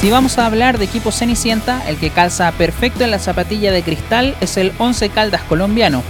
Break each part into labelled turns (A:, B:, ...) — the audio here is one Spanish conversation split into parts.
A: Si vamos a hablar de equipo Cenicienta, el que calza perfecto en la zapatilla de cristal es el Once Caldas colombiano.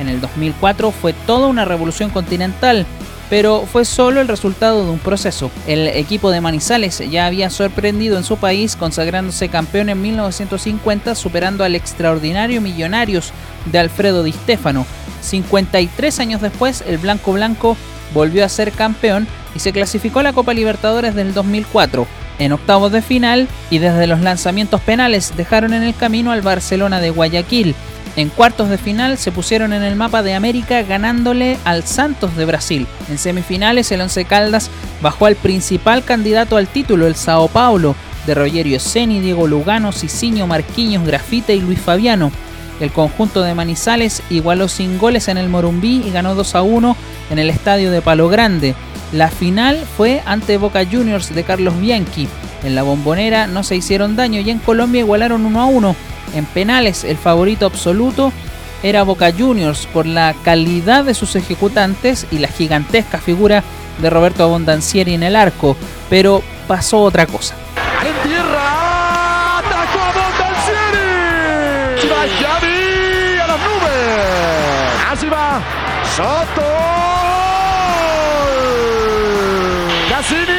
A: En el 2004 fue toda una revolución continental, pero fue solo el resultado de un proceso. El equipo de Manizales ya había sorprendido en su país consagrándose campeón en 1950 superando al extraordinario Millonarios de Alfredo Di Stefano. 53 años después el Blanco Blanco volvió a ser campeón y se clasificó a la Copa Libertadores del 2004 en octavos de final y desde los lanzamientos penales dejaron en el camino al Barcelona de Guayaquil. En cuartos de final se pusieron en el mapa de América ganándole al Santos de Brasil. En semifinales el Once Caldas bajó al principal candidato al título, el Sao Paulo, de Rogerio Ceni, Diego Lugano, Cicinho, Marquinhos, Grafita y Luis Fabiano. El conjunto de Manizales igualó sin goles en el Morumbí y ganó 2 a 1 en el estadio de Palo Grande. La final fue ante Boca Juniors de Carlos Bianchi. En la bombonera no se hicieron daño y en Colombia igualaron 1 a 1. En penales el favorito absoluto era Boca Juniors por la calidad de sus ejecutantes y la gigantesca figura de Roberto Abondancieri en el arco, pero pasó otra cosa.
B: En tierra, atacó Abondancieri. Xavi a las nubes. Así va Soto. Cassini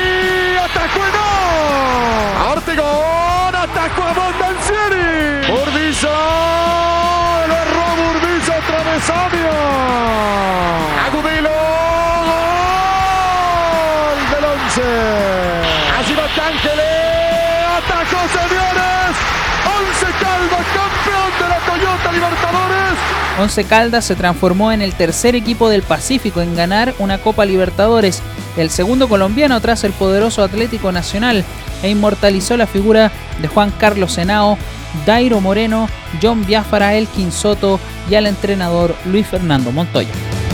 B: Burdizo! Lo erró Burdizo, travesaño! Agudelo! Gol del once! Así va Tángele! ¡Atacó, señores! Once Caldas, campeón de la Toyota Libertadores.
A: Once Caldas se transformó en el tercer equipo del Pacífico en ganar una Copa Libertadores el segundo colombiano tras el poderoso Atlético Nacional, e inmortalizó la figura de Juan Carlos Henao, Dairo Moreno, John Biafara, Elkin Soto y al entrenador Luis Fernando Montoya.